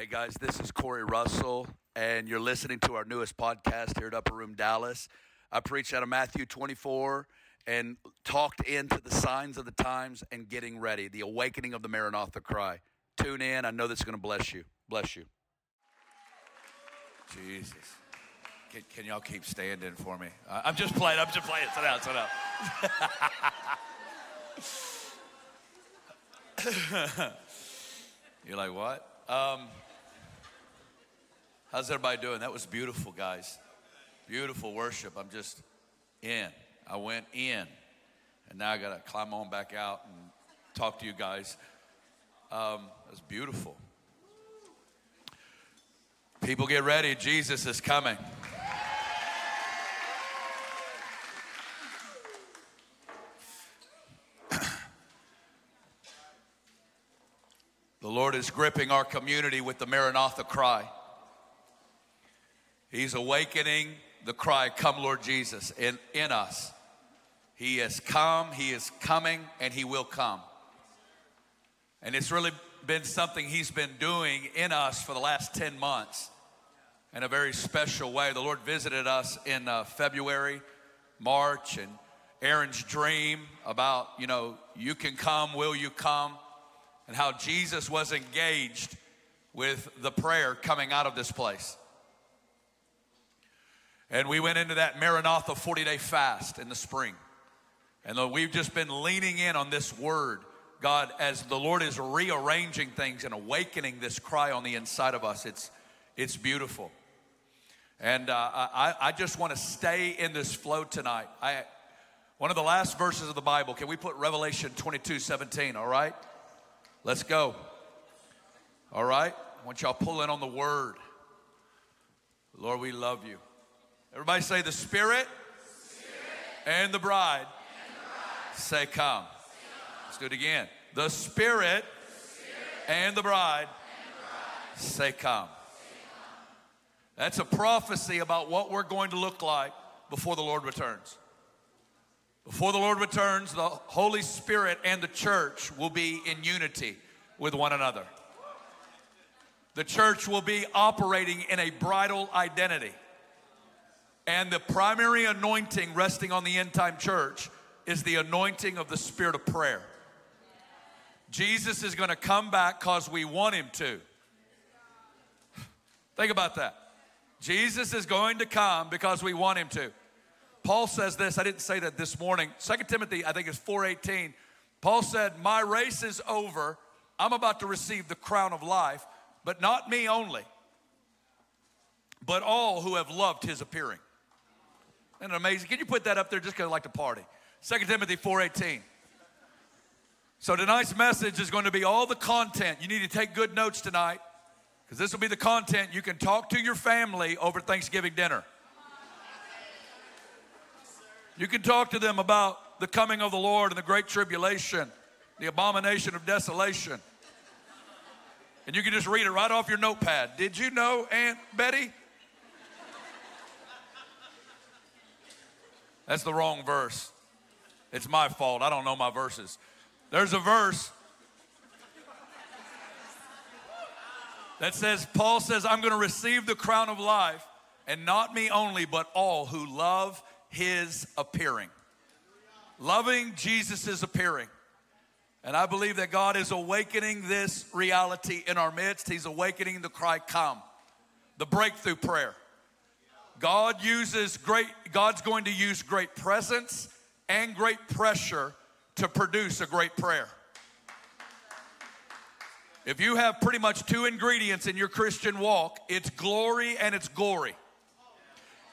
Hey guys, this is Corey Russell, and you're listening to our newest podcast here at Upper Room Dallas. I preached out of Matthew 24 and talked into the signs of the times and getting ready, the awakening of the Maranatha cry. Tune in. I know this is going to bless you. Bless you. Jesus. Can, can y'all keep standing for me? I'm just playing. I'm just playing. Sit down. Sit down. You're like, what? Um, how's everybody doing? That was beautiful, guys. Beautiful worship. I'm just in. I went in, and now I got to climb on back out and talk to you guys. Um, it was beautiful. People get ready. Jesus is coming. The Lord is gripping our community with the Maranatha cry. He's awakening the cry, Come, Lord Jesus, in, in us. He has come, He is coming, and He will come. And it's really been something He's been doing in us for the last 10 months in a very special way. The Lord visited us in uh, February, March, and Aaron's dream about, you know, you can come, will you come? and how Jesus was engaged with the prayer coming out of this place. And we went into that Maranatha 40 day fast in the spring. And we've just been leaning in on this word, God, as the Lord is rearranging things and awakening this cry on the inside of us. It's, it's beautiful. And uh, I, I just want to stay in this flow tonight. I, one of the last verses of the Bible, can we put Revelation 22 17, all right? Let's go. All right? I want y'all pull in on the word. Lord, we love you. Everybody say the Spirit, Spirit and, the bride. and the bride. Say, come. Come. Let's do it again. The Spirit, the Spirit and, the bride. and the bride. Say, come. That's a prophecy about what we're going to look like before the Lord returns. Before the Lord returns, the Holy Spirit and the church will be in unity with one another. The church will be operating in a bridal identity. And the primary anointing resting on the end time church is the anointing of the spirit of prayer. Jesus is going to come back because we want him to. Think about that. Jesus is going to come because we want him to. Paul says this, I didn't say that this morning. Second Timothy, I think it's 4:18. Paul said, "My race is over. I'm about to receive the crown of life, but not me only, but all who have loved his appearing." Isn't it amazing? Can you put that up there just because I like to party? Second Timothy 4:18. So tonight's message is going to be all the content. You need to take good notes tonight because this will be the content you can talk to your family over Thanksgiving dinner. You can talk to them about the coming of the Lord and the great tribulation, the abomination of desolation. And you can just read it right off your notepad. Did you know, Aunt Betty? That's the wrong verse. It's my fault. I don't know my verses. There's a verse that says, Paul says, I'm going to receive the crown of life, and not me only, but all who love his appearing. Loving Jesus' is appearing. And I believe that God is awakening this reality in our midst. He's awakening the cry, come, the breakthrough prayer. God uses great, God's going to use great presence and great pressure to produce a great prayer. If you have pretty much two ingredients in your Christian walk, it's glory and it's gory.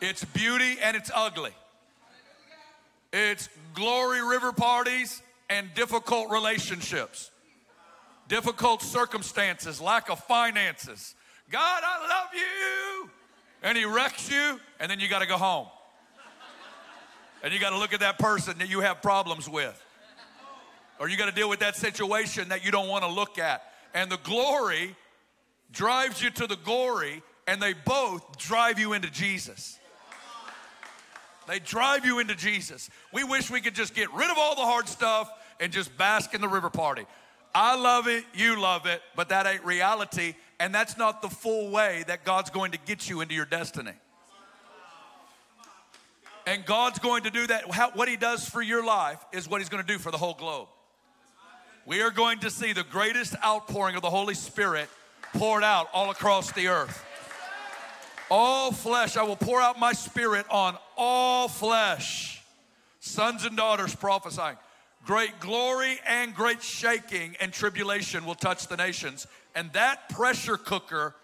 It's beauty and it's ugly. It's glory river parties and difficult relationships, difficult circumstances, lack of finances. God, I love you. And he wrecks you, and then you got to go home. And you got to look at that person that you have problems with. Or you got to deal with that situation that you don't want to look at. And the glory drives you to the glory, and they both drive you into Jesus. They drive you into Jesus. We wish we could just get rid of all the hard stuff and just bask in the river party. I love it, you love it, but that ain't reality. And that's not the full way that God's going to get you into your destiny. And God's going to do that. How, what He does for your life is what He's going to do for the whole globe. We are going to see the greatest outpouring of the Holy Spirit poured out all across the earth. All flesh, I will pour out my spirit on all flesh. Sons and daughters prophesying. Great glory and great shaking and tribulation will touch the nations. And that pressure cooker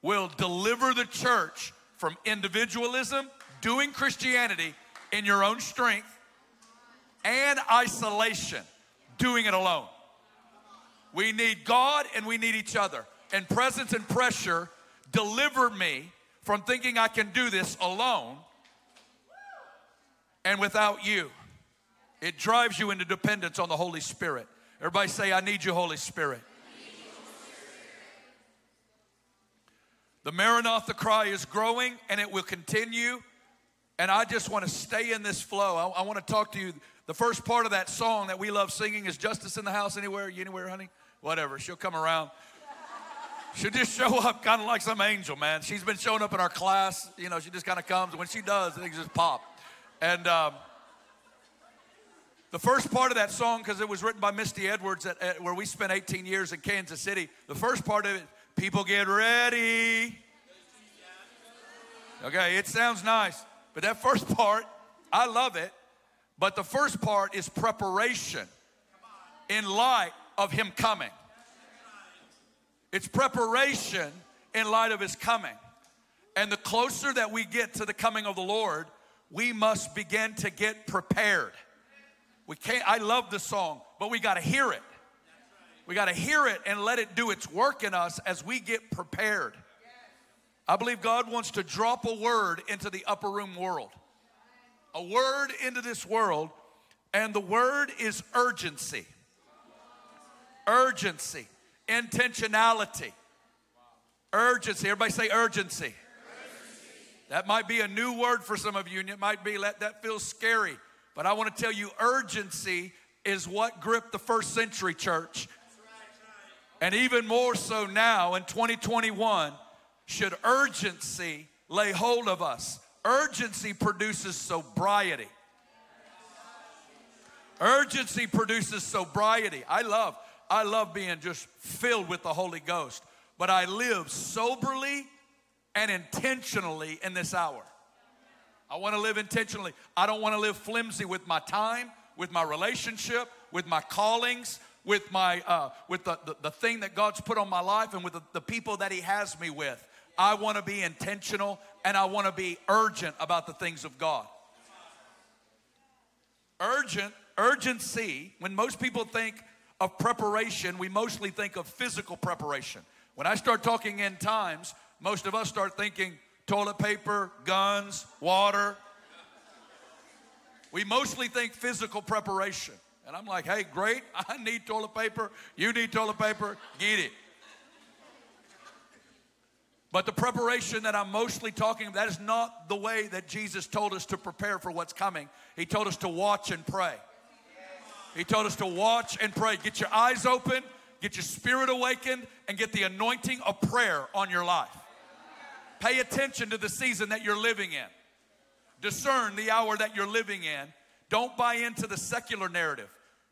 will deliver the church from individualism, doing Christianity in your own strength, and isolation, doing it alone. We need God and we need each other. And presence and pressure deliver me from thinking I can do this alone and without you. It drives you into dependence on the Holy Spirit. Everybody say, I need you, Holy Spirit. The Maranatha cry is growing and it will continue. And I just want to stay in this flow. I, I, want to talk to you. The first part of that song that we love singing is Justice in the House Anywhere? You anywhere, honey? Whatever. She'll come around. She'll just show up kind of like some angel, man. She's been showing up in our class. You know, she just kind of comes. When she does, things just pop. And um, the first part of that song, because it was written by Misty Edwards, at, at, where we spent 18 years in Kansas City, the first part of it, people get ready. Okay, it sounds nice. But that first part, I love it. But the first part is preparation in light of Him coming. It's preparation in light of his coming. And the closer that we get to the coming of the Lord, we must begin to get prepared. We can't, I love the song, but we got to hear it. We got to hear it and let it do its work in us as we get prepared. I believe God wants to drop a word into the upper room world. A word into this world, and the word is urgency. Urgency intentionality, urgency. Everybody say urgency. urgency. That might be a new word for some of you, and it might be let that feel scary. But I want to tell you, urgency is what gripped the first century church. And even more so now in 2021, should urgency lay hold of us. Urgency produces sobriety. Urgency produces sobriety. I love I love being just filled with the Holy Ghost, but I live soberly and intentionally in this hour. I want to live intentionally. I don't want to live flimsy with my time, with my relationship, with my callings, with my uh, with the, the, the, thing that God's put on my life and with the, the people that He has me with. I want to be intentional and I want to be urgent about the things of God. Urgent, urgency, when most people think of preparation, we mostly think of physical preparation. When I start talking in times, most of us start thinking toilet paper, guns, water. We mostly think physical preparation. And I'm like, hey, great, I need toilet paper. You need toilet paper, get it. But the preparation that I'm mostly talking about, that is not the way that Jesus told us to prepare for what's coming. He told us to watch and pray. He told us to watch and pray. Get your eyes open, get your spirit awakened, and get the anointing of prayer on your life. Pay attention to the season that you're living in. Discern the hour that you're living in. Don't buy into the secular narrative.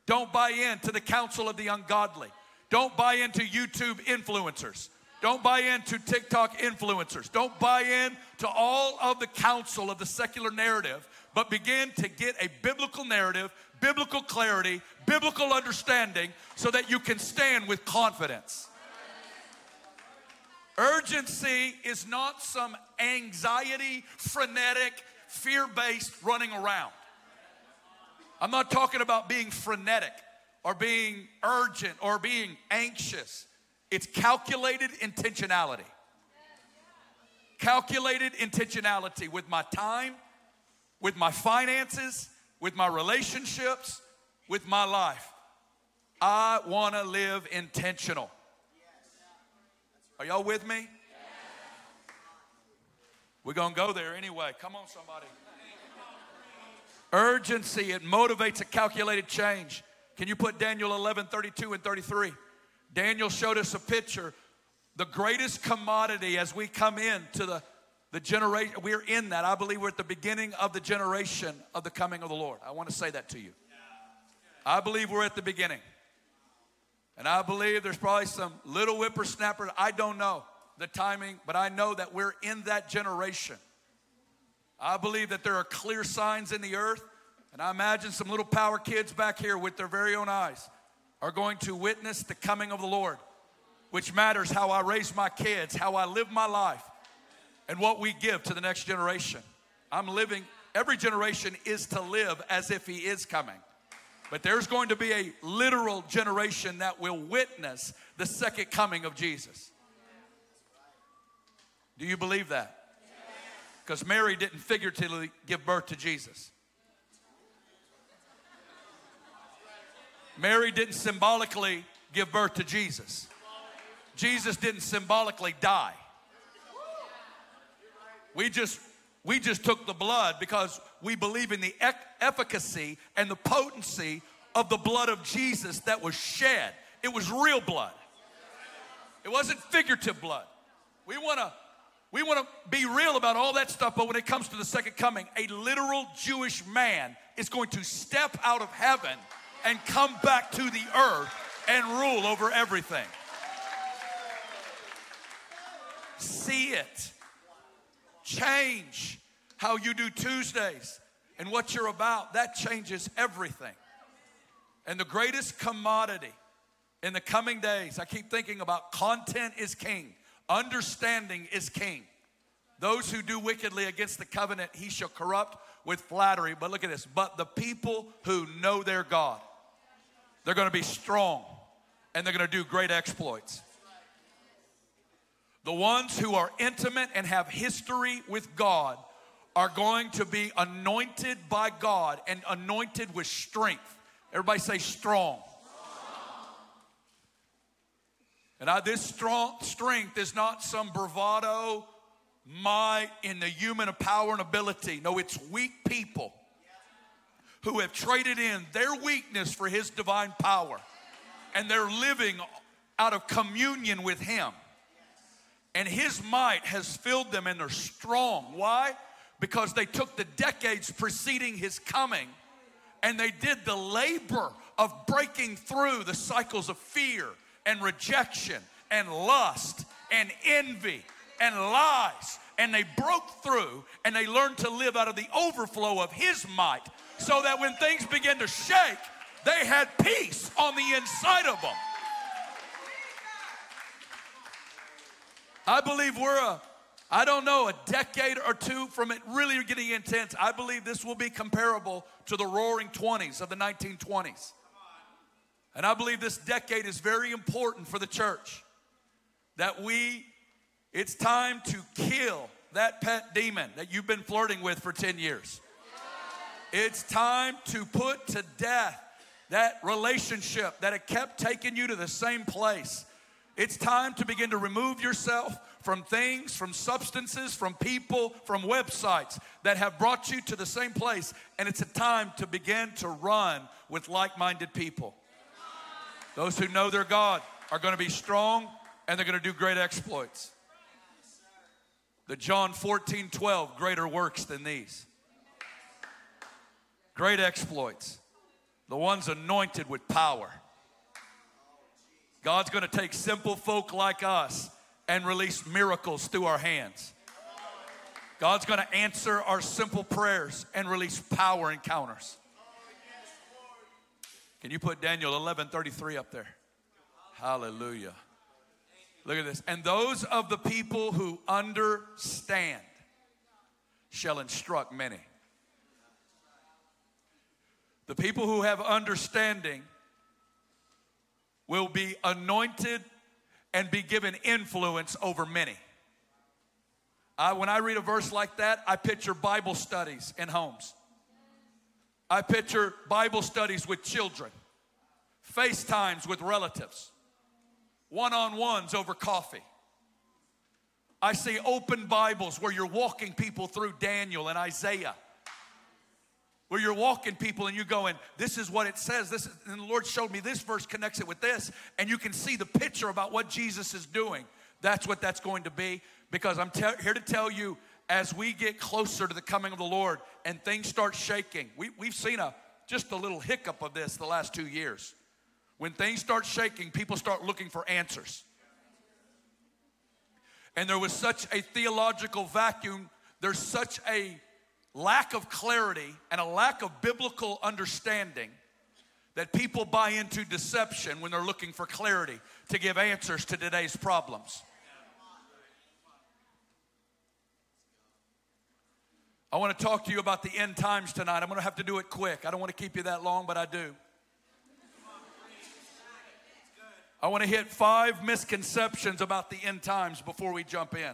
Don't buy into the counsel of the ungodly. Don't buy into YouTube influencers. Don't buy into TikTok influencers. Don't buy in to all of the counsel of the secular narrative, but begin to get a biblical narrative biblical clarity, biblical understanding, so that you can stand with confidence. Urgency is not some anxiety, frenetic, fear based running around. I'm not talking about being frenetic or being urgent or being anxious. It's calculated intentionality. Calculated intentionality with my time, with my finances, with my relationships, with my life. I want to live intentional. Are y'all with me? We're going to go there anyway. Come on, somebody. Urgency, it motivates a calculated change. Can you put Daniel 11 32 and 33? Daniel showed us a picture the greatest commodity as we come into the, the generation, we're in that. I believe we're at the beginning of the generation of the coming of the Lord. I want to say that to you. I believe we're at the beginning. And I believe there's probably some little whippersnappers. I don't know the timing, but I know that we're in that generation. I believe that there are clear signs in the earth, and I imagine some little power kids back here with their very own eyes are going to witness the coming of the Lord, which matters how I raise my kids, how I live my life, and what we give to the next generation. I'm living, every generation is to live as if He is coming. But there's going to be a literal generation that will witness the second coming of Jesus. Do you believe that? Because Mary didn't figuratively give birth to Jesus. Mary didn't symbolically give birth to Jesus. Jesus didn't symbolically die. We just we just took the blood because we believe in the efficacy and the potency of the blood of Jesus that was shed. It was real blood. It wasn't figurative blood. We want to we want to be real about all that stuff, but when it comes to the second coming, a literal Jewish man is going to step out of heaven and come back to the earth and rule over everything. See it. Change how you do Tuesdays and what you're about. That changes everything. And the greatest commodity in the coming days, I keep thinking about content is king, understanding is king. Those who do wickedly against the covenant, he shall corrupt with flattery. But look at this. But the people who know their God, they're going to be strong and they're going to do great exploits. The ones who are intimate and have history with God are going to be anointed by God and anointed with strength. Everybody say strong. And I, this strong strength is not some bravado, might in the human power and ability. No, it's weak people who have traded in their weakness for his divine power. And they're living out of communion with him. And his might has filled them and they're strong. Why? Because they took the decades preceding his coming and they did the labor of breaking through the cycles of fear and rejection and lust and envy and lies. And they broke through and they learned to live out of the overflow of his might so that when things began to shake, they had peace on the inside of them. I believe we're a, I don't know, a decade or two from it really getting intense. I believe this will be comparable to the roaring 20s of the 1920s. And I believe this decade is very important for the church. That we, it's time to kill that pet demon that you've been flirting with for 10 years. It's time to put to death that relationship that had kept taking you to the same place. It's time to begin to remove yourself from things, from substances, from people, from websites that have brought you to the same place. And it's a time to begin to run with like minded people. Those who know their God are going to be strong and they're going to do great exploits. The John 14 12, greater works than these great exploits, the ones anointed with power. God's going to take simple folk like us and release miracles through our hands. God's going to answer our simple prayers and release power encounters. Can you put Daniel 11:33 up there? Hallelujah. Look at this. And those of the people who understand shall instruct many. The people who have understanding will be anointed and be given influence over many. I, when I read a verse like that, I picture Bible studies in homes. I picture Bible studies with children, FaceTimes with relatives, one on ones over coffee. I see open Bibles where you're walking people through Daniel and Isaiah where you're walking people and you're going, this is what it says. This is, and the Lord showed me this verse connects it with this, and you can see the picture about what Jesus is doing. That's what that's going to be. Because I'm te- here to tell you, as we get closer to the coming of the Lord and things start shaking, we, we've seen a just a little hiccup of this the last two years. When things start shaking, people start looking for answers. And there was such a theological vacuum, there's such a lack of clarity and a lack of biblical understanding that people buy into deception when they're looking for clarity to give answers to today's problems. I want to talk to you about the end times tonight. I'm going to have to do it quick. I don't want to keep you that long, but I do. I want to hit five misconceptions about the end times before we jump in.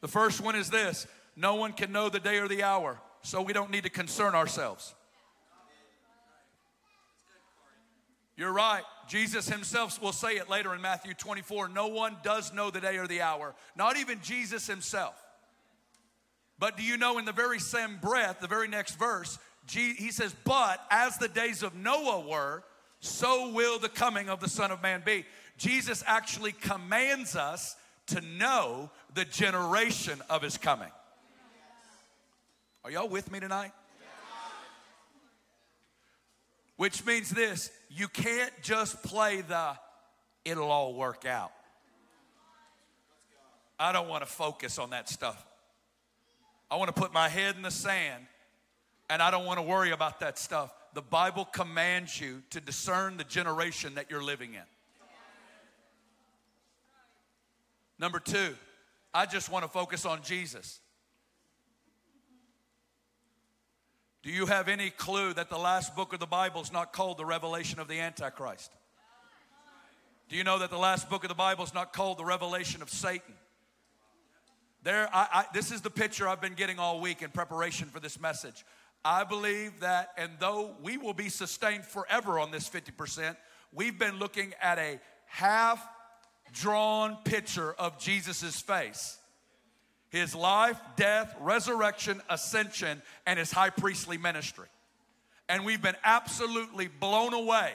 The first one is this no one can know the day or the hour, so we don't need to concern ourselves. You're right. Jesus himself will say it later in Matthew 24 no one does know the day or the hour, not even Jesus himself. But do you know in the very same breath, the very next verse, he says, But as the days of Noah were, so will the coming of the Son of Man be. Jesus actually commands us to know the generation of his coming. Are y'all with me tonight? Which means this you can't just play the it'll all work out. I don't want to focus on that stuff. I want to put my head in the sand and I don't want to worry about that stuff. The Bible commands you to discern the generation that you're living in. Number two, I just want to focus on Jesus. Do you have any clue that the last book of the Bible is not called the Revelation of the Antichrist? Do you know that the last book of the Bible is not called the Revelation of Satan? There, I, I, this is the picture I've been getting all week in preparation for this message. I believe that, and though we will be sustained forever on this 50%, we've been looking at a half drawn picture of Jesus' face his life, death, resurrection, ascension, and his high priestly ministry. And we've been absolutely blown away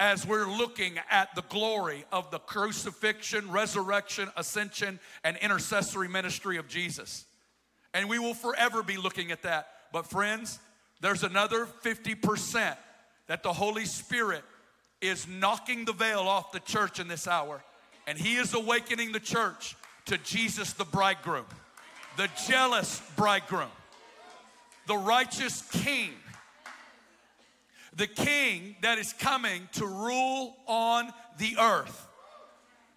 as we're looking at the glory of the crucifixion, resurrection, ascension, and intercessory ministry of Jesus. And we will forever be looking at that. But, friends, there's another 50% that the Holy Spirit is knocking the veil off the church in this hour. And He is awakening the church to Jesus the bridegroom, the jealous bridegroom, the righteous king, the king that is coming to rule on the earth.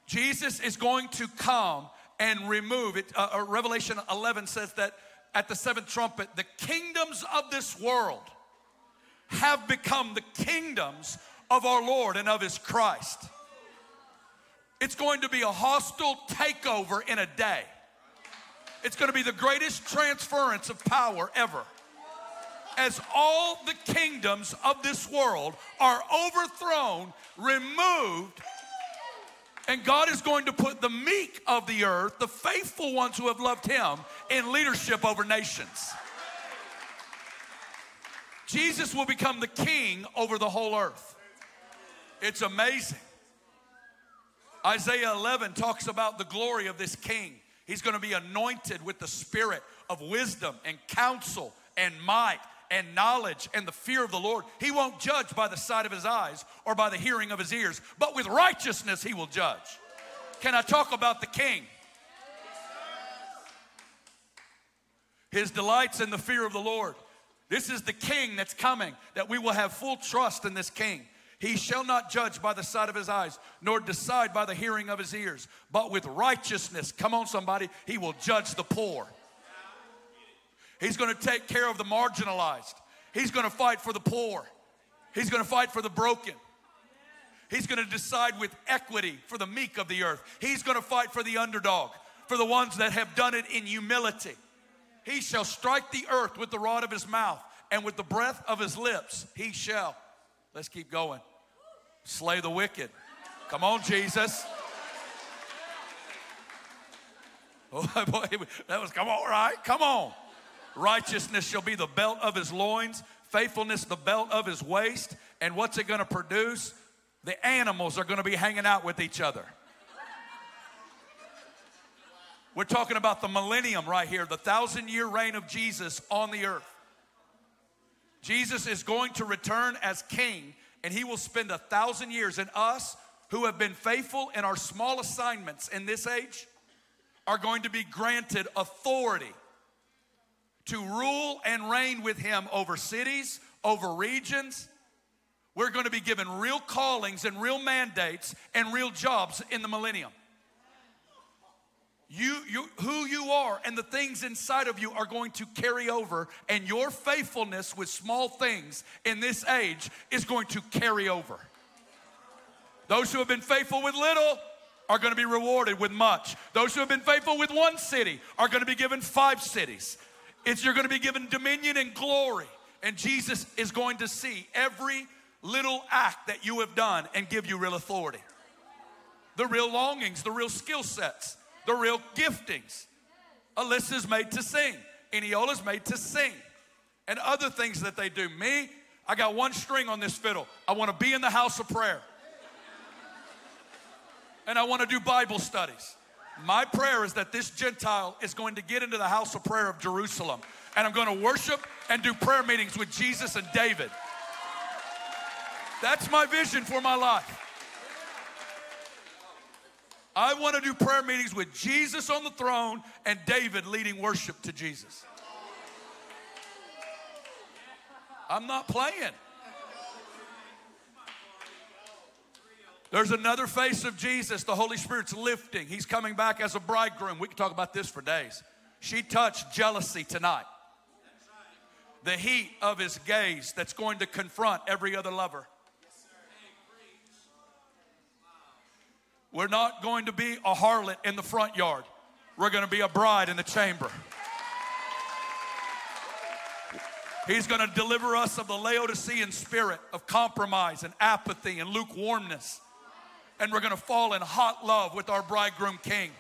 Jesus is going to come and remove it. Uh, uh Revelation 11 says that at the seventh trumpet, the kingdoms of this world have become the kingdoms of our Lord and of his Christ. It's going to be a hostile takeover in a day. It's going to be the greatest transference of power ever. As all the kingdoms of this world are overthrown, removed, and God is going to put the meek of the earth, the faithful ones who have loved Him, in leadership over nations. Jesus will become the king over the whole earth. It's amazing. Isaiah 11 talks about the glory of this king. He's going to be anointed with the spirit of wisdom and counsel and might and knowledge and the fear of the Lord. He won't judge by the sight of his eyes or by the hearing of his ears, but with righteousness he will judge. Can I talk about the king? His delights in the fear of the Lord. This is the king that's coming, that we will have full trust in this king. He shall not judge by the sight of his eyes, nor decide by the hearing of his ears, but with righteousness, come on, somebody, he will judge the poor. He's gonna take care of the marginalized. He's gonna fight for the poor. He's gonna fight for the broken. He's gonna decide with equity for the meek of the earth. He's gonna fight for the underdog, for the ones that have done it in humility. He shall strike the earth with the rod of his mouth, and with the breath of his lips he shall. Let's keep going slay the wicked. Come on, Jesus. Oh, boy, that was, come on, right? Come on. Righteousness shall be the belt of his loins, faithfulness the belt of his waist. And what's it going to produce? The animals are going to be hanging out with each other. We're talking about the millennium right here, the thousand year reign of Jesus on the earth. Jesus is going to return as king, and he will spend a thousand years. And us who have been faithful in our small assignments in this age are going to be granted authority to rule and reign with him over cities, over regions. We're going to be given real callings and real mandates and real jobs in the millennium. You, you, who you are and the things inside of you are going to carry over, and your faithfulness with small things in this age is going to carry over. Those who have been faithful with little are going to be rewarded with much. Those who have been faithful with one city are going to be given five cities. It's you're going to be given dominion and glory. And Jesus is going to see every little act that you have done and give you real authority. The real longings, the real skill sets the real giftings. Alyssa's made to sing. Eniola's made to sing. And other things that they do. Me, I got one string on this fiddle. I want to be in the house of prayer. And I want to do Bible studies. My prayer is that this Gentile is going to get into the house of prayer of Jerusalem. And I'm going to worship and do prayer meetings with Jesus and David. That's my vision for my life. I want to do prayer meetings with Jesus on the throne and David leading worship to Jesus. I'm not playing. There's another face of Jesus. The Holy Spirit's lifting. He's coming back as a bridegroom. We can talk about this for days. She touched jealousy tonight. The heat of his gaze that's going to confront every other lover. We're not going to be a harlot in the front yard. We're going to be a bride in the chamber. He's going to deliver us of the Laodicean spirit of compromise and apathy and lukewarmness. And we're going to fall in hot love with our bridegroom king.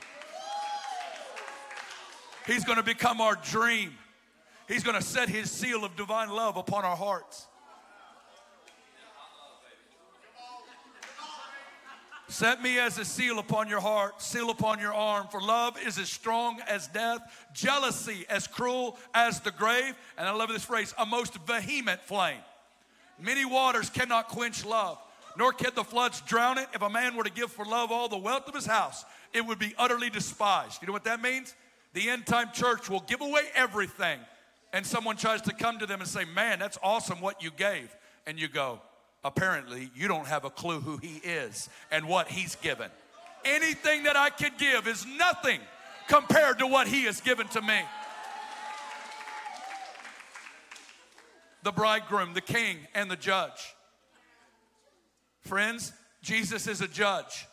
He's going to become our dream. He's going to set his seal of divine love upon our hearts. Set me as a seal upon your heart, seal upon your arm, for love is as strong as death, jealousy as cruel as the grave. And I love this phrase a most vehement flame. Many waters cannot quench love, nor can the floods drown it. If a man were to give for love all the wealth of his house, it would be utterly despised. You know what that means? The end time church will give away everything. And someone tries to come to them and say, Man, that's awesome what you gave. And you go, apparently you don't have a clue who he is and what he's given. Anything that I could give is nothing compared to what he has given to me. The bridegroom, the king, and the judge. Friends, Jesus is a judge.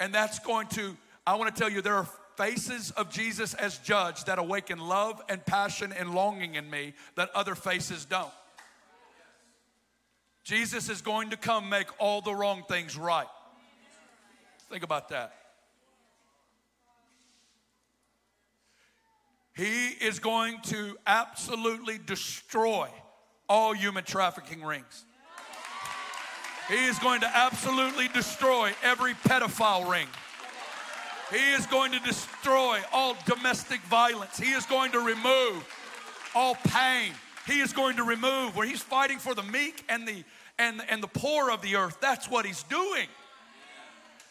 And that's going to, I want to tell you, there are faces of Jesus as judge that awaken love and passion and longing in me that other faces don't. Jesus is going to come make all the wrong things right. Think about that. He is going to absolutely destroy all human trafficking rings. He is going to absolutely destroy every pedophile ring. He is going to destroy all domestic violence. He is going to remove all pain. He is going to remove where he's fighting for the meek and the and, and the poor of the earth. That's what he's doing.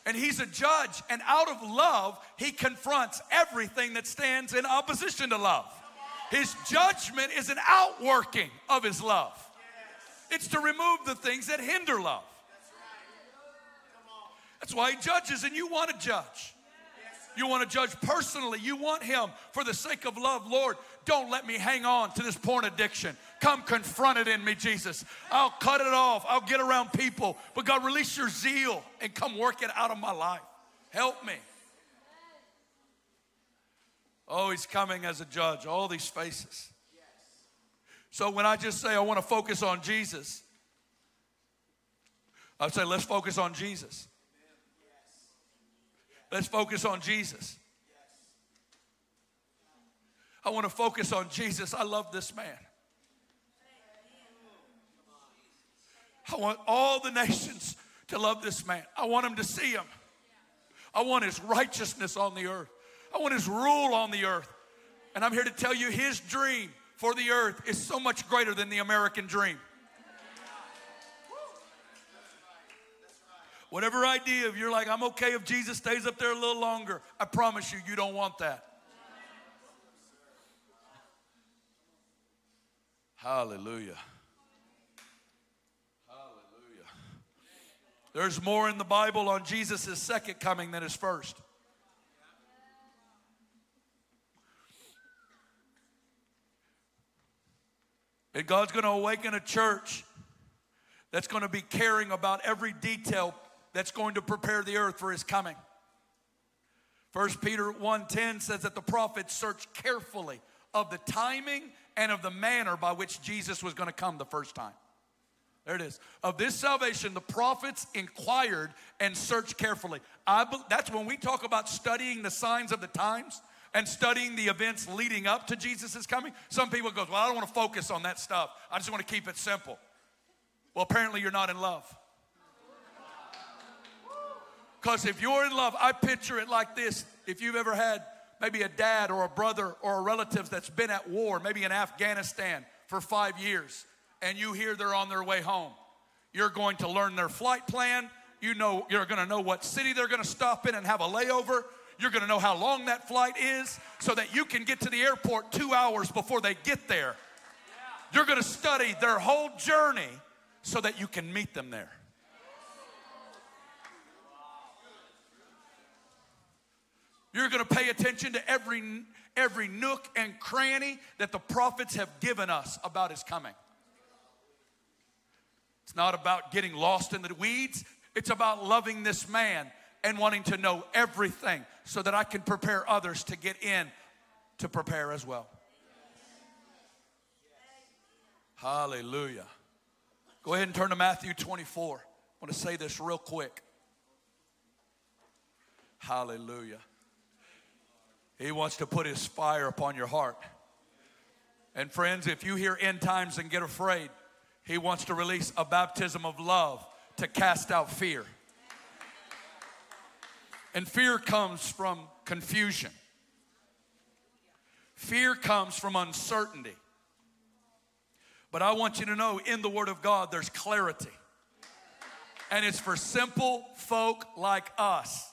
And he's a judge, and out of love, he confronts everything that stands in opposition to love. His judgment is an outworking of his love, it's to remove the things that hinder love. That's why he judges, and you want to judge. You want to judge personally. You want him for the sake of love. Lord, don't let me hang on to this porn addiction. Come confront it in me, Jesus. I'll cut it off. I'll get around people. But God, release your zeal and come work it out of my life. Help me. Oh, he's coming as a judge. All these faces. So when I just say I want to focus on Jesus, I say let's focus on Jesus. Let's focus on Jesus. I want to focus on Jesus. I love this man. I want all the nations to love this man. I want them to see him. I want his righteousness on the earth. I want his rule on the earth. And I'm here to tell you his dream for the earth is so much greater than the American dream. Whatever idea, if you're like, I'm okay if Jesus stays up there a little longer, I promise you, you don't want that. Hallelujah. Hallelujah. There's more in the Bible on Jesus' second coming than his first. And God's going to awaken a church that's going to be caring about every detail that's going to prepare the earth for his coming. 1 Peter 1:10 says that the prophets searched carefully of the timing and of the manner by which Jesus was going to come the first time. There it is. Of this salvation, the prophets inquired and searched carefully. I, that's when we talk about studying the signs of the times and studying the events leading up to Jesus' coming. Some people go, Well, I don't want to focus on that stuff. I just want to keep it simple. Well, apparently you're not in love. Because if you're in love, I picture it like this. If you've ever had maybe a dad or a brother or a relative that's been at war, maybe in Afghanistan for five years, and you hear they're on their way home, you're going to learn their flight plan. You know, you're going to know what city they're going to stop in and have a layover. You're going to know how long that flight is so that you can get to the airport two hours before they get there. You're going to study their whole journey so that you can meet them there. You're going to pay attention to every, every nook and cranny that the prophets have given us about his coming. It's not about getting lost in the weeds, it's about loving this man and wanting to know everything so that I can prepare others to get in to prepare as well. Hallelujah. Go ahead and turn to Matthew 24. I want to say this real quick. Hallelujah. He wants to put his fire upon your heart. And friends, if you hear end times and get afraid, he wants to release a baptism of love to cast out fear. And fear comes from confusion. Fear comes from uncertainty. But I want you to know in the Word of God, there's clarity. And it's for simple folk like us.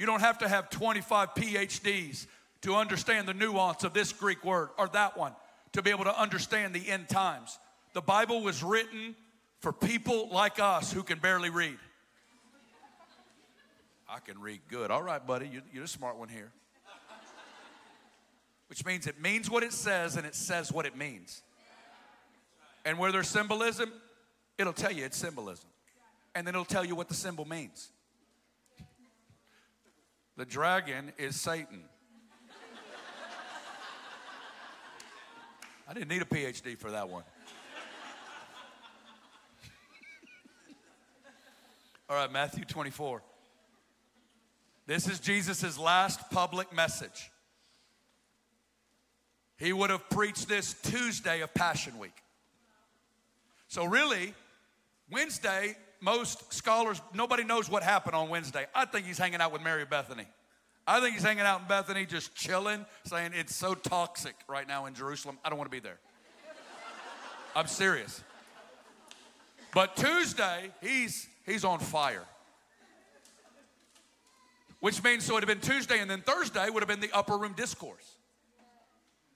You don't have to have 25 PhDs to understand the nuance of this Greek word or that one to be able to understand the end times. The Bible was written for people like us who can barely read. I can read good. All right, buddy, you're, you're a smart one here. Which means it means what it says and it says what it means. And where there's symbolism, it'll tell you it's symbolism. And then it'll tell you what the symbol means. The dragon is Satan. I didn't need a PhD for that one. All right, Matthew 24. This is Jesus' last public message. He would have preached this Tuesday of Passion Week. So, really, Wednesday most scholars, nobody knows what happened on Wednesday. I think he's hanging out with Mary Bethany. I think he's hanging out in Bethany, just chilling, saying it's so toxic right now in Jerusalem. I don't want to be there. I'm serious. But Tuesday, he's he's on fire. Which means so it would have been Tuesday and then Thursday would have been the upper room discourse.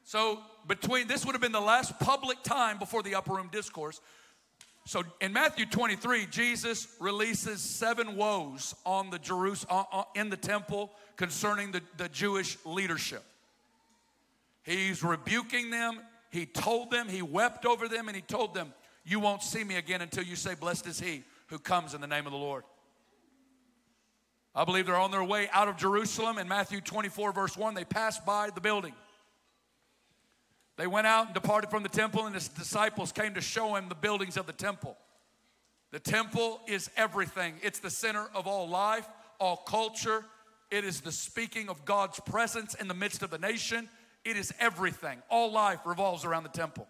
So between this would have been the last public time before the upper room discourse. So in Matthew 23, Jesus releases seven woes on the Jerusalem in the temple concerning the, the Jewish leadership. He's rebuking them. He told them, he wept over them, and he told them, You won't see me again until you say, Blessed is he who comes in the name of the Lord. I believe they're on their way out of Jerusalem. In Matthew 24, verse 1, they pass by the building. They went out and departed from the temple, and his disciples came to show him the buildings of the temple. The temple is everything, it's the center of all life, all culture. It is the speaking of God's presence in the midst of the nation. It is everything. All life revolves around the temple.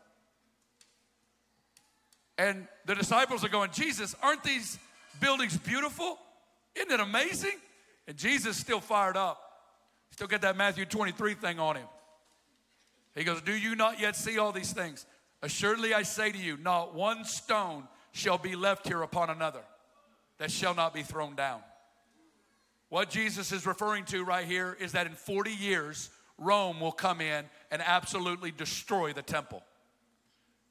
And the disciples are going, Jesus, aren't these buildings beautiful? Isn't it amazing? And Jesus still fired up. Still got that Matthew 23 thing on him. He goes, Do you not yet see all these things? Assuredly I say to you, not one stone shall be left here upon another that shall not be thrown down. What Jesus is referring to right here is that in 40 years, Rome will come in and absolutely destroy the temple.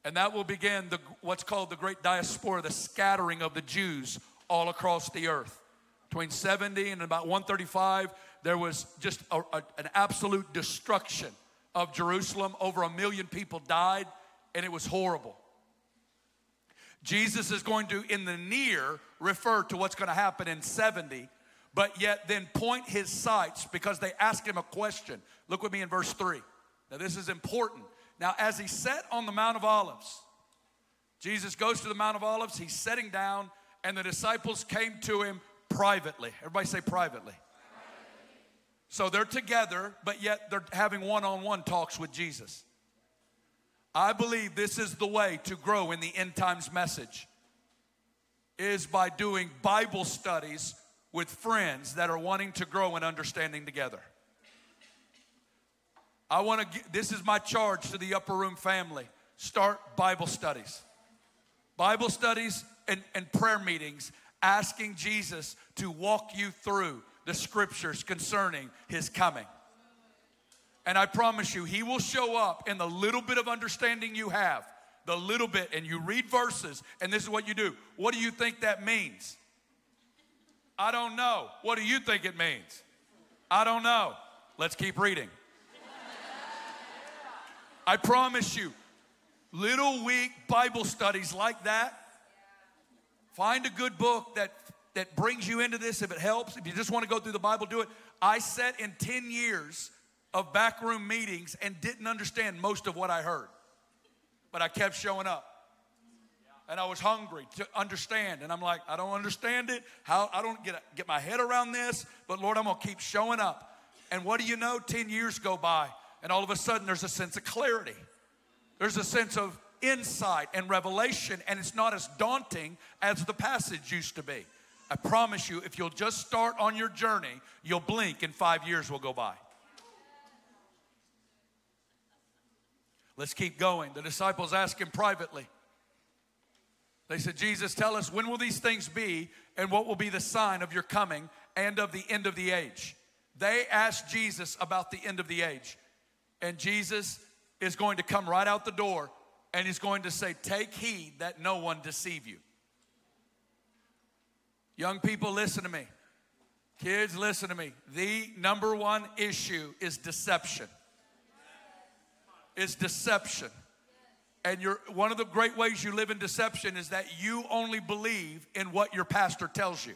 And that will begin the, what's called the great diaspora, the scattering of the Jews all across the earth. Between 70 and about 135, there was just a, a, an absolute destruction of Jerusalem. Over a million people died, and it was horrible. Jesus is going to, in the near, refer to what's going to happen in 70, but yet then point his sights because they ask him a question. Look with me in verse 3. Now, this is important. Now, as he sat on the Mount of Olives, Jesus goes to the Mount of Olives, he's sitting down, and the disciples came to him privately. Everybody say privately. So they're together, but yet they're having one on one talks with Jesus. I believe this is the way to grow in the end times message is by doing Bible studies with friends that are wanting to grow in understanding together. I want to this is my charge to the upper room family. Start Bible studies. Bible studies and, and prayer meetings asking Jesus to walk you through the scriptures concerning his coming. And I promise you, he will show up in the little bit of understanding you have, the little bit, and you read verses, and this is what you do. What do you think that means? I don't know. What do you think it means? I don't know. Let's keep reading. I promise you, little weak Bible studies like that, find a good book that that brings you into this if it helps. If you just want to go through the Bible, do it. I sat in 10 years of backroom meetings and didn't understand most of what I heard, but I kept showing up. And I was hungry to understand. And I'm like, I don't understand it. How I don't get, get my head around this, but Lord, I'm gonna keep showing up. And what do you know? 10 years go by, and all of a sudden there's a sense of clarity. There's a sense of insight and revelation, and it's not as daunting as the passage used to be. I promise you, if you'll just start on your journey, you'll blink and five years will go by. Let's keep going. The disciples ask him privately. They said, Jesus, tell us when will these things be and what will be the sign of your coming and of the end of the age? They asked Jesus about the end of the age. And Jesus is going to come right out the door and he's going to say, Take heed that no one deceive you. Young people, listen to me. Kids, listen to me. The number one issue is deception. Is deception. And you're, one of the great ways you live in deception is that you only believe in what your pastor tells you.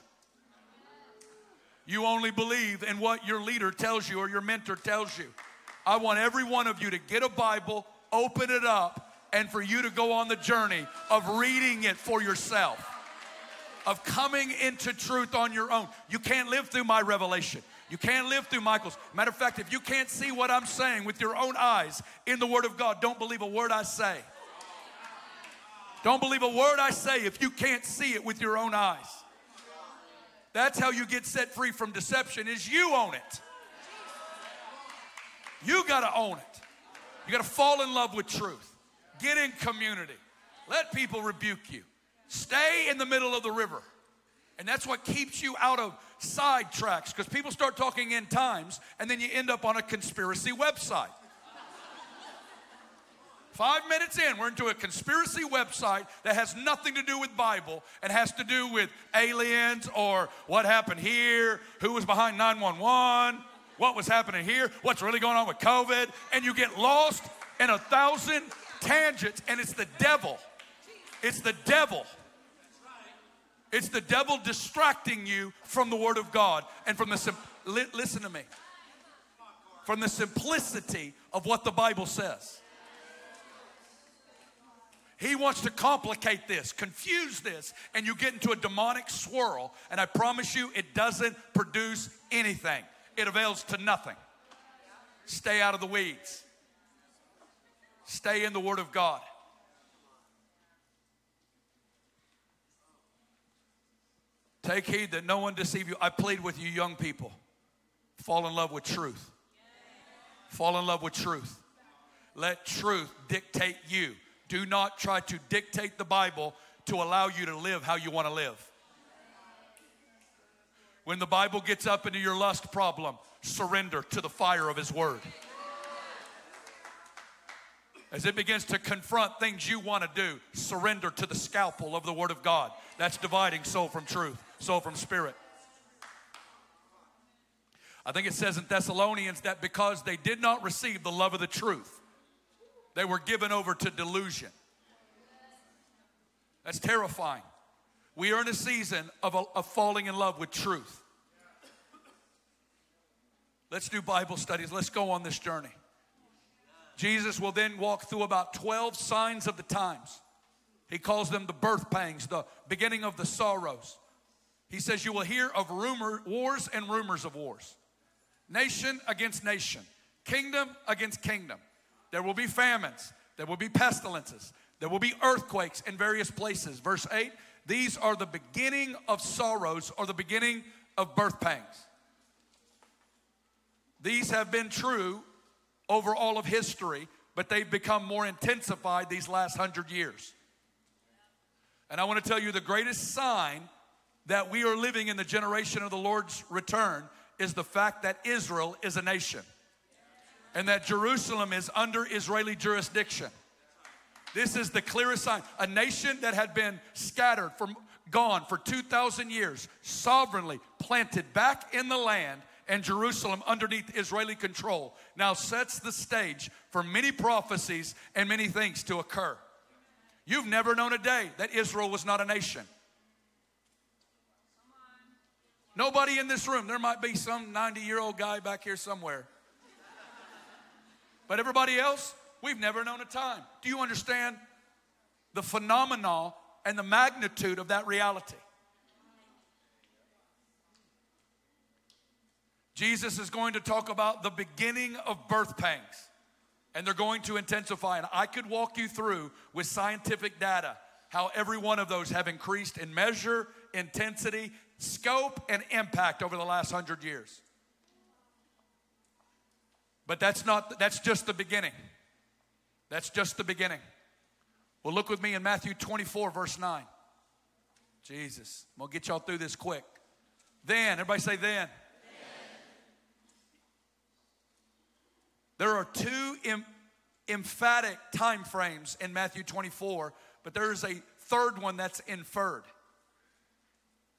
You only believe in what your leader tells you or your mentor tells you. I want every one of you to get a Bible, open it up, and for you to go on the journey of reading it for yourself of coming into truth on your own. You can't live through my revelation. You can't live through Michael's. Matter of fact, if you can't see what I'm saying with your own eyes in the Word of God, don't believe a word I say. Don't believe a word I say if you can't see it with your own eyes. That's how you get set free from deception is you own it. You got to own it. You got to fall in love with truth. Get in community. Let people rebuke you. Stay in the middle of the river. And that's what keeps you out of side tracks because people start talking in times and then you end up on a conspiracy website. Five minutes in, we're into a conspiracy website that has nothing to do with Bible and has to do with aliens or what happened here, who was behind 911, what was happening here, what's really going on with COVID, and you get lost in a thousand tangents, and it's the devil. It's the devil it's the devil distracting you from the Word of God and from the, li- listen to me, from the simplicity of what the Bible says. He wants to complicate this, confuse this, and you get into a demonic swirl. And I promise you, it doesn't produce anything, it avails to nothing. Stay out of the weeds, stay in the Word of God. Take heed that no one deceive you. I plead with you, young people. Fall in love with truth. Fall in love with truth. Let truth dictate you. Do not try to dictate the Bible to allow you to live how you want to live. When the Bible gets up into your lust problem, surrender to the fire of His Word. As it begins to confront things you want to do, surrender to the scalpel of the Word of God. That's dividing soul from truth, soul from spirit. I think it says in Thessalonians that because they did not receive the love of the truth, they were given over to delusion. That's terrifying. We are in a season of, a, of falling in love with truth. Let's do Bible studies. Let's go on this journey. Jesus will then walk through about 12 signs of the times. He calls them the birth pangs, the beginning of the sorrows. He says, You will hear of rumor, wars and rumors of wars, nation against nation, kingdom against kingdom. There will be famines, there will be pestilences, there will be earthquakes in various places. Verse 8 These are the beginning of sorrows or the beginning of birth pangs. These have been true over all of history, but they've become more intensified these last hundred years. And I want to tell you the greatest sign that we are living in the generation of the Lord's return is the fact that Israel is a nation and that Jerusalem is under Israeli jurisdiction. This is the clearest sign. A nation that had been scattered from gone for 2,000 years, sovereignly planted back in the land and Jerusalem underneath Israeli control now sets the stage for many prophecies and many things to occur. You've never known a day that Israel was not a nation. Nobody in this room, there might be some 90 year old guy back here somewhere. But everybody else, we've never known a time. Do you understand the phenomenon and the magnitude of that reality? Jesus is going to talk about the beginning of birth pangs, and they're going to intensify. And I could walk you through with scientific data how every one of those have increased in measure, intensity, scope, and impact over the last hundred years. But that's not, that's just the beginning. That's just the beginning. Well, look with me in Matthew 24, verse 9. Jesus, I'm gonna get y'all through this quick. Then, everybody say, then. There are two em- emphatic time frames in Matthew 24, but there is a third one that's inferred.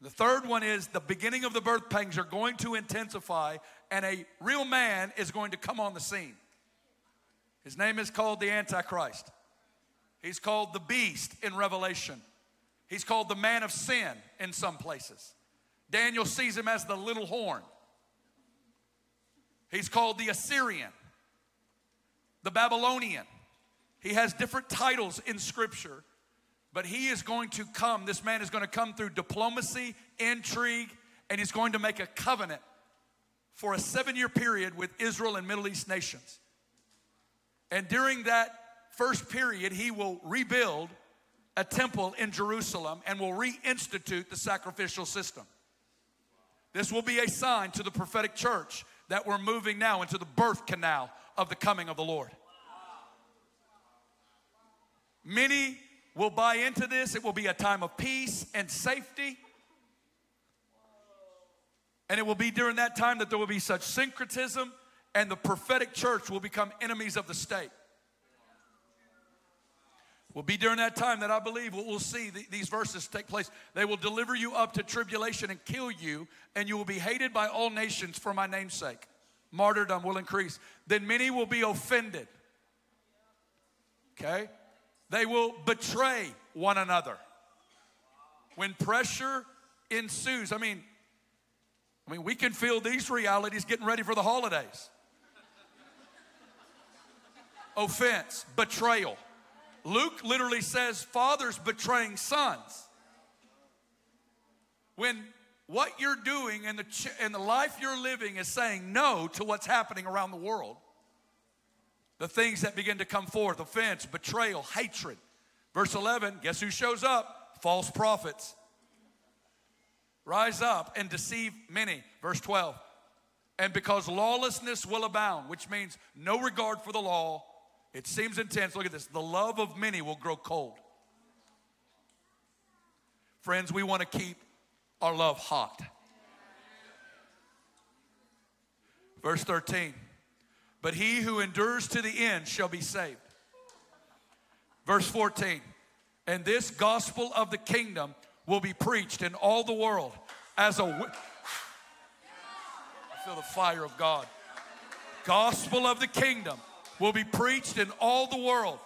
The third one is the beginning of the birth pangs are going to intensify, and a real man is going to come on the scene. His name is called the Antichrist. He's called the beast in Revelation. He's called the man of sin in some places. Daniel sees him as the little horn. He's called the Assyrian the Babylonian. He has different titles in Scripture, but he is going to come. This man is going to come through diplomacy, intrigue, and he's going to make a covenant for a seven year period with Israel and Middle East nations. And during that first period, he will rebuild a temple in Jerusalem and will reinstitute the sacrificial system. This will be a sign to the prophetic church that we're moving now into the birth canal of the coming of the Lord. Many will buy into this. It will be a time of peace and safety. And it will be during that time that there will be such syncretism, and the prophetic church will become enemies of the state. Will be during that time that I believe we'll see these verses take place. They will deliver you up to tribulation and kill you, and you will be hated by all nations for my name's sake martyrdom will increase. Then many will be offended. Okay? They will betray one another. When pressure ensues, I mean, I mean, we can feel these realities getting ready for the holidays. Offense, betrayal. Luke literally says fathers betraying sons. When what you're doing and the, ch- and the life you're living is saying no to what's happening around the world. The things that begin to come forth offense, betrayal, hatred. Verse 11, guess who shows up? False prophets. Rise up and deceive many. Verse 12, And because lawlessness will abound, which means no regard for the law, it seems intense. Look at this the love of many will grow cold. Friends, we want to keep our love hot. Verse 13. But he who endures to the end shall be saved. Verse 14. And this gospel of the kingdom will be preached in all the world as a. I feel the fire of God. Gospel of the kingdom will be preached in all the world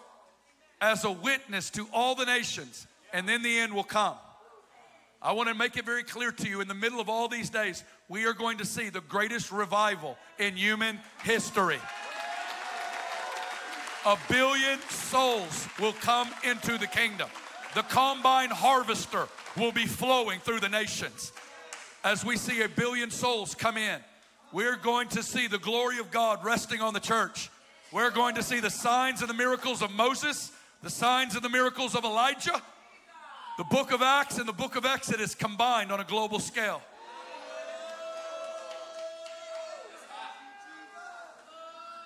as a witness to all the nations, and then the end will come. I want to make it very clear to you in the middle of all these days, we are going to see the greatest revival in human history. A billion souls will come into the kingdom. The combine harvester will be flowing through the nations. As we see a billion souls come in, we're going to see the glory of God resting on the church. We're going to see the signs and the miracles of Moses, the signs and the miracles of Elijah, the book of Acts and the book of Exodus combined on a global scale.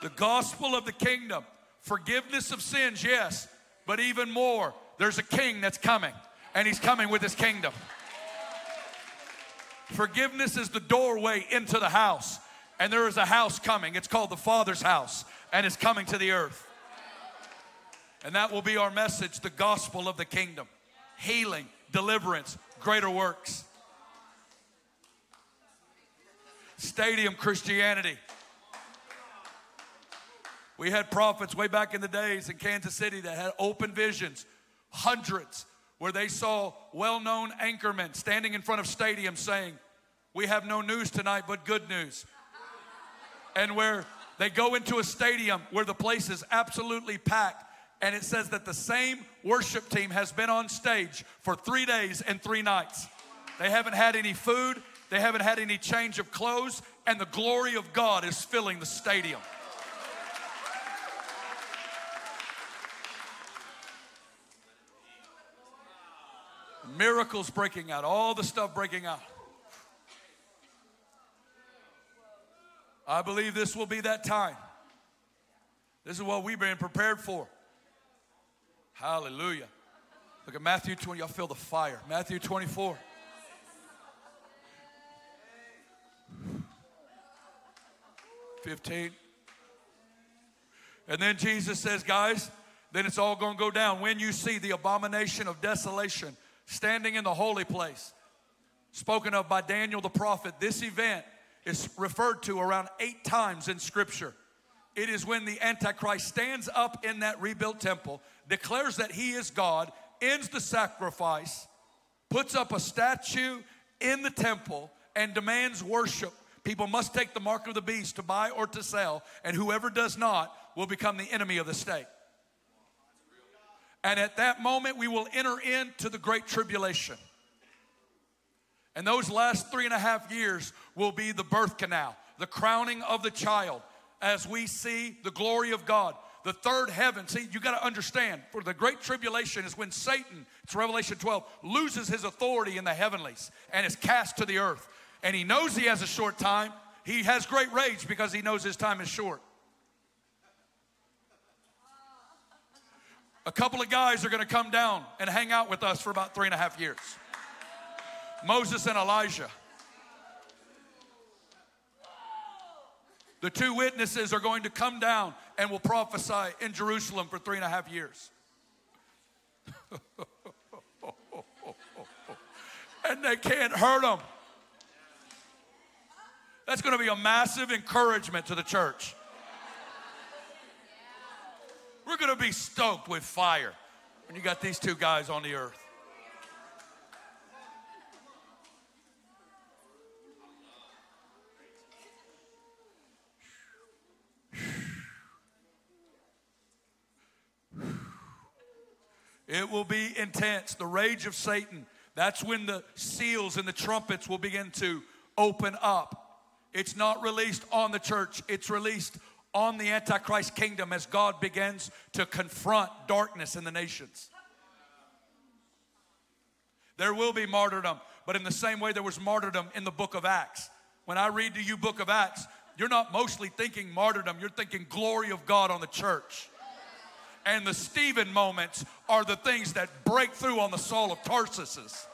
The gospel of the kingdom, forgiveness of sins, yes, but even more, there's a king that's coming, and he's coming with his kingdom. Forgiveness is the doorway into the house, and there is a house coming. It's called the Father's house, and it's coming to the earth. And that will be our message the gospel of the kingdom healing, deliverance, greater works. Stadium Christianity. We had prophets way back in the days in Kansas City that had open visions, hundreds, where they saw well known anchormen standing in front of stadiums saying, We have no news tonight but good news. And where they go into a stadium where the place is absolutely packed and it says that the same worship team has been on stage for three days and three nights. They haven't had any food, they haven't had any change of clothes, and the glory of God is filling the stadium. Miracles breaking out, all the stuff breaking out. I believe this will be that time. This is what we've been prepared for. Hallelujah. Look at Matthew 20. Y'all feel the fire. Matthew 24. Fifteen. And then Jesus says, guys, then it's all going to go down. When you see the abomination of desolation standing in the holy place, spoken of by Daniel the prophet, this event is referred to around eight times in Scripture. It is when the Antichrist stands up in that rebuilt temple declares that he is God, ends the sacrifice, puts up a statue in the temple, and demands worship. People must take the mark of the beast to buy or to sell, and whoever does not will become the enemy of the state. And at that moment, we will enter into the great tribulation. And those last three and a half years will be the birth canal, the crowning of the child, as we see the glory of God the third heaven. See, you got to understand, for the great tribulation is when Satan, it's Revelation 12, loses his authority in the heavenlies and is cast to the earth. And he knows he has a short time. He has great rage because he knows his time is short. A couple of guys are going to come down and hang out with us for about three and a half years Moses and Elijah. The two witnesses are going to come down and will prophesy in Jerusalem for three and a half years. and they can't hurt them. That's going to be a massive encouragement to the church. We're going to be stoked with fire when you got these two guys on the earth. It will be intense. The rage of Satan. That's when the seals and the trumpets will begin to open up. It's not released on the church, it's released on the Antichrist kingdom as God begins to confront darkness in the nations. There will be martyrdom, but in the same way there was martyrdom in the book of Acts. when I read to you book of Acts, you're not mostly thinking martyrdom, you're thinking glory of God on the church. And the Stephen moments are the things that break through on the Saul of Tarsus.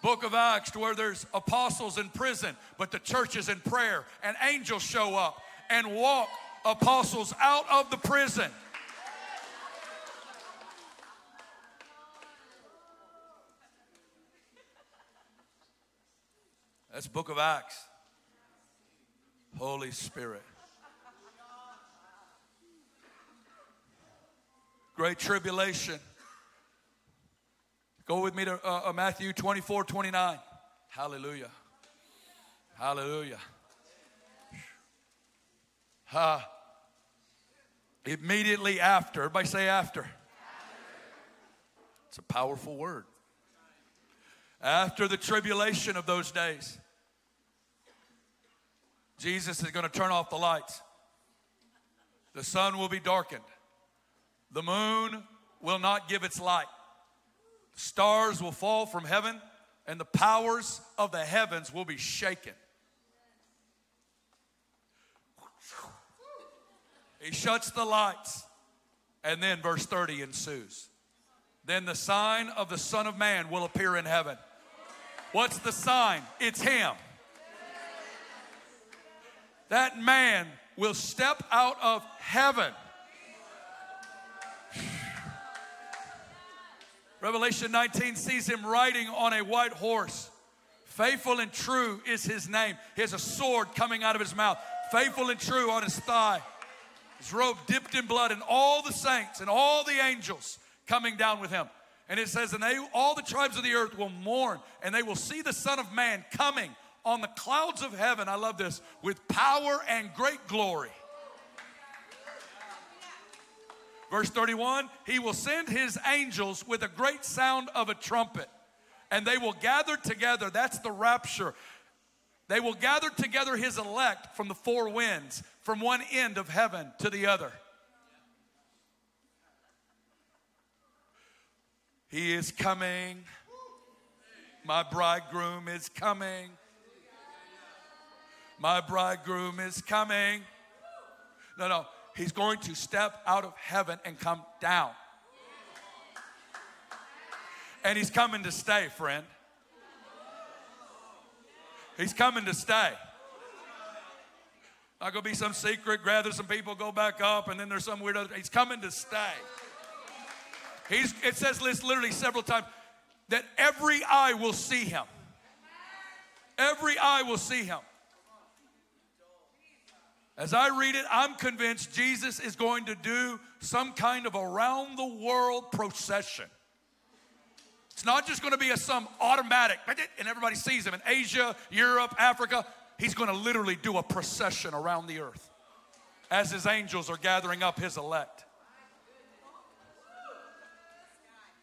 Book of Acts, where there's apostles in prison, but the church is in prayer, and angels show up and walk apostles out of the prison. That's book of Acts. Holy Spirit. Great tribulation. Go with me to uh, uh Matthew 24 29. Hallelujah. Hallelujah. Uh, immediately after, everybody say after. after. It's a powerful word. After the tribulation of those days, Jesus is going to turn off the lights. The sun will be darkened. The moon will not give its light. Stars will fall from heaven, and the powers of the heavens will be shaken. He shuts the lights, and then verse 30 ensues. Then the sign of the Son of Man will appear in heaven. What's the sign? It's Him. That man will step out of heaven. Revelation 19 sees him riding on a white horse. Faithful and true is his name. He has a sword coming out of his mouth. Faithful and true on his thigh. His robe dipped in blood, and all the saints and all the angels coming down with him. And it says, and they, all the tribes of the earth will mourn, and they will see the Son of Man coming on the clouds of heaven. I love this with power and great glory. Verse 31 He will send His angels with a great sound of a trumpet, and they will gather together. That's the rapture. They will gather together His elect from the four winds, from one end of heaven to the other. He is coming. My bridegroom is coming. My bridegroom is coming. No, no. He's going to step out of heaven and come down. And he's coming to stay, friend. He's coming to stay. Not gonna be some secret, gather some people, go back up, and then there's some weird other. He's coming to stay. He's, it says this literally several times that every eye will see him. Every eye will see him. As I read it, I'm convinced Jesus is going to do some kind of around the world procession. It's not just going to be a some automatic and everybody sees him in Asia, Europe, Africa. He's going to literally do a procession around the earth as his angels are gathering up his elect.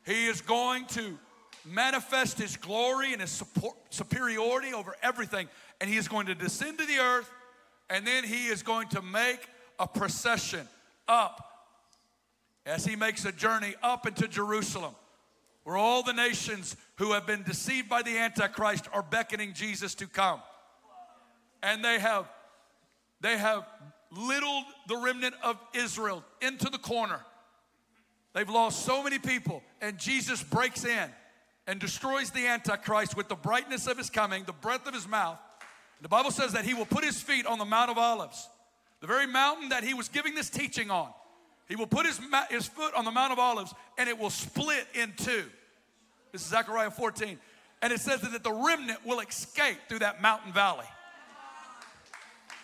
He is going to manifest his glory and his support, superiority over everything, and he is going to descend to the earth and then he is going to make a procession up as he makes a journey up into Jerusalem, where all the nations who have been deceived by the Antichrist are beckoning Jesus to come. And they have they have littled the remnant of Israel into the corner. They've lost so many people, and Jesus breaks in and destroys the Antichrist with the brightness of his coming, the breath of his mouth, the Bible says that he will put his feet on the Mount of Olives, the very mountain that he was giving this teaching on. He will put his, his foot on the Mount of Olives and it will split in two. This is Zechariah 14. And it says that the remnant will escape through that mountain valley.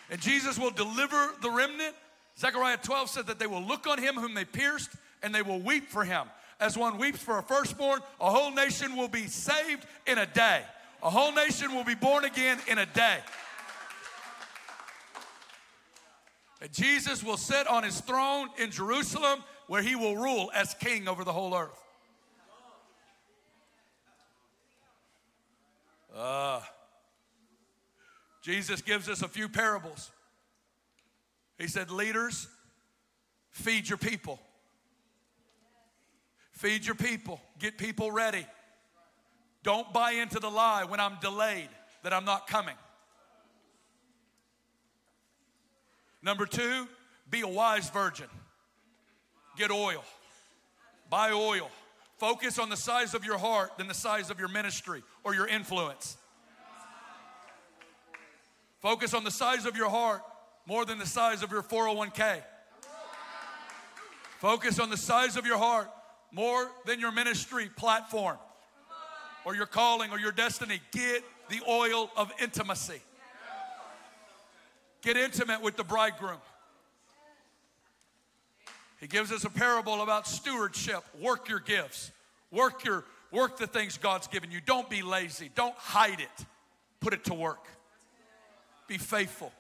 And Jesus will deliver the remnant. Zechariah 12 said that they will look on him whom they pierced and they will weep for him. As one weeps for a firstborn, a whole nation will be saved in a day. A whole nation will be born again in a day. And Jesus will sit on his throne in Jerusalem where he will rule as king over the whole earth. Uh, Jesus gives us a few parables. He said, Leaders, feed your people. Feed your people, get people ready. Don't buy into the lie when I'm delayed that I'm not coming. Number two, be a wise virgin. Get oil. Buy oil. Focus on the size of your heart than the size of your ministry or your influence. Focus on the size of your heart more than the size of your 401k. Focus on the size of your heart more than your ministry platform or your calling or your destiny. Get the oil of intimacy. Get intimate with the bridegroom. He gives us a parable about stewardship. Work your gifts. Work your work the things God's given you. Don't be lazy. Don't hide it. Put it to work. Be faithful.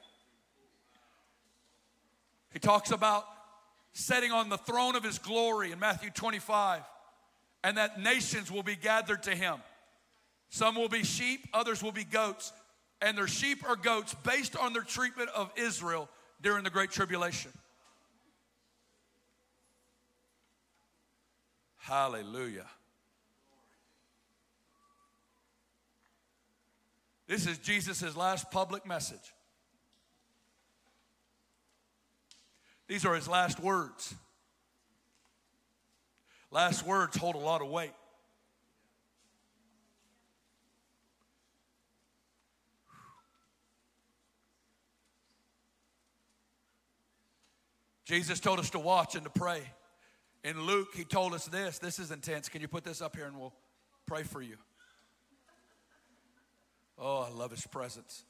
He talks about setting on the throne of his glory in Matthew 25 and that nations will be gathered to him. Some will be sheep, others will be goats. And their sheep or goats based on their treatment of Israel during the Great Tribulation. Hallelujah. This is Jesus' last public message. These are his last words. Last words hold a lot of weight. Jesus told us to watch and to pray. In Luke, he told us this. This is intense. Can you put this up here and we'll pray for you? Oh, I love his presence.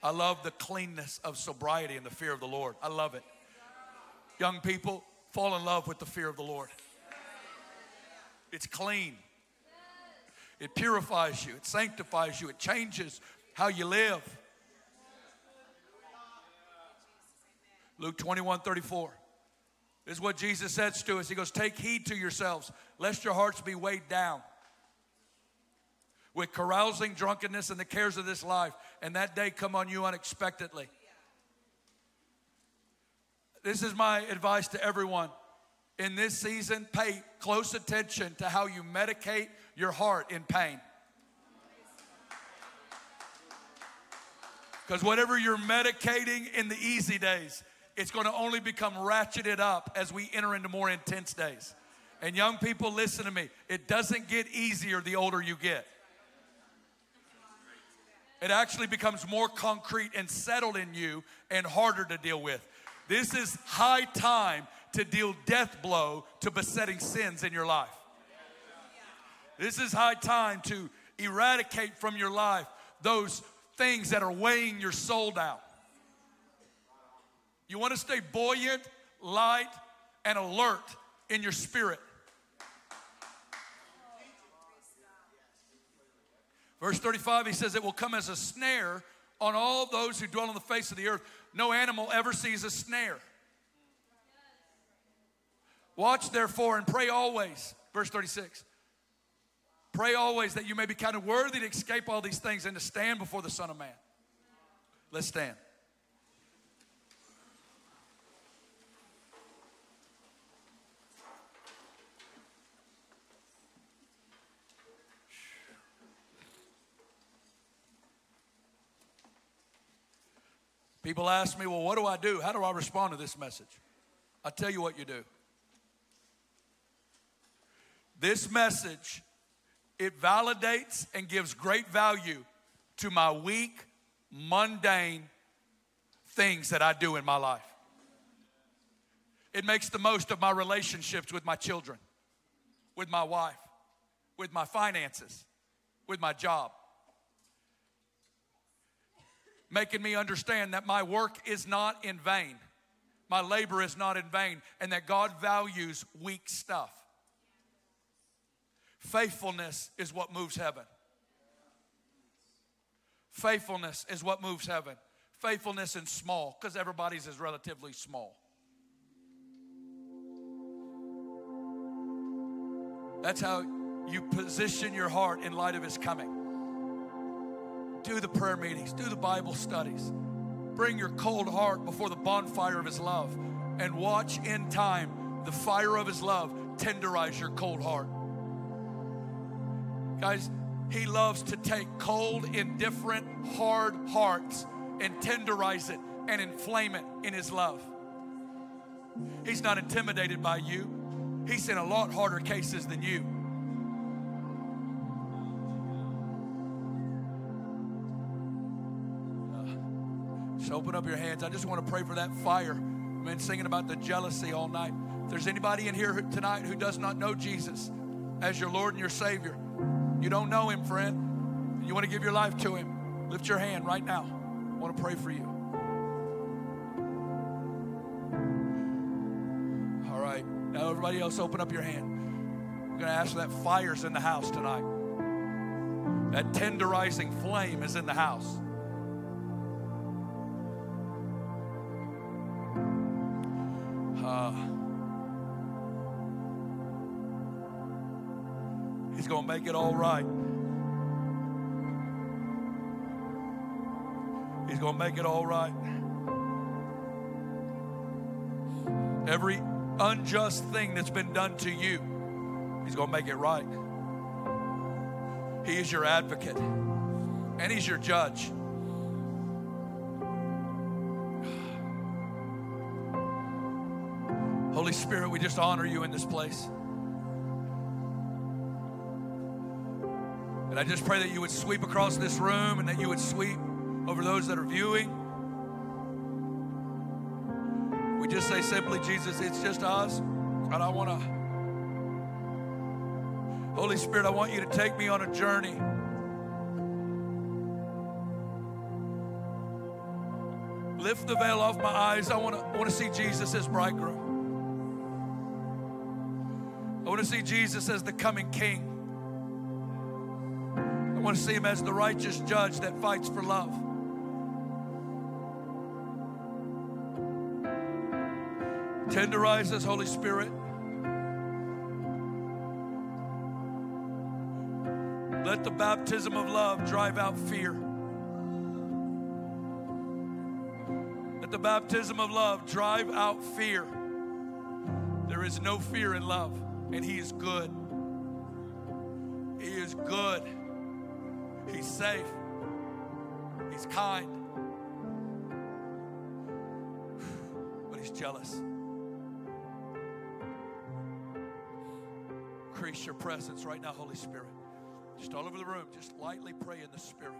I love the cleanness of sobriety and the fear of the Lord. I love it. Young people, fall in love with the fear of the Lord. It's clean. It purifies you, it sanctifies you, it changes how you live. Luke 21 34. This is what Jesus says to us. He goes, Take heed to yourselves, lest your hearts be weighed down with carousing, drunkenness, and the cares of this life, and that day come on you unexpectedly. This is my advice to everyone. In this season, pay close attention to how you medicate your heart in pain. Because whatever you're medicating in the easy days, it's going to only become ratcheted up as we enter into more intense days. And young people, listen to me. It doesn't get easier the older you get. It actually becomes more concrete and settled in you and harder to deal with. This is high time to deal death blow to besetting sins in your life. This is high time to eradicate from your life those things that are weighing your soul down. You want to stay buoyant, light, and alert in your spirit. Verse 35, he says, It will come as a snare on all those who dwell on the face of the earth. No animal ever sees a snare. Watch therefore and pray always. Verse 36. Pray always that you may be counted worthy to escape all these things and to stand before the Son of Man. Let's stand. People ask me, well, what do I do? How do I respond to this message? i tell you what you do. This message, it validates and gives great value to my weak, mundane things that I do in my life. It makes the most of my relationships with my children, with my wife, with my finances, with my job making me understand that my work is not in vain, my labor is not in vain, and that God values weak stuff. Faithfulness is what moves heaven. Faithfulness is what moves heaven. Faithfulness in small, because everybody's is relatively small. That's how you position your heart in light of His coming do the prayer meetings, do the Bible studies. Bring your cold heart before the bonfire of His love and watch in time the fire of His love tenderize your cold heart. Guys, He loves to take cold, indifferent, hard hearts and tenderize it and inflame it in His love. He's not intimidated by you, He's in a lot harder cases than you. Open up your hands. I just want to pray for that fire. We've been singing about the jealousy all night. If there's anybody in here tonight who does not know Jesus as your Lord and your Savior, you don't know Him, friend. You want to give your life to Him. Lift your hand right now. I want to pray for you. All right. Now, everybody else, open up your hand. We're going to ask that fire's in the house tonight. That tenderizing flame is in the house. Uh, he's going to make it all right. He's going to make it all right. Every unjust thing that's been done to you, he's going to make it right. He is your advocate, and he's your judge. Holy Spirit, we just honor you in this place. And I just pray that you would sweep across this room and that you would sweep over those that are viewing. We just say simply, Jesus, it's just us. God, I want to. Holy Spirit, I want you to take me on a journey. Lift the veil off my eyes. I want to, I want to see Jesus as bridegroom. Want to see Jesus as the coming king. I want to see him as the righteous judge that fights for love. Tenderize us, Holy Spirit. Let the baptism of love drive out fear. Let the baptism of love drive out fear. There is no fear in love, and He is good. He is good. He's safe. He's kind. But He's jealous. Increase your presence right now, Holy Spirit. Just all over the room, just lightly pray in the Spirit.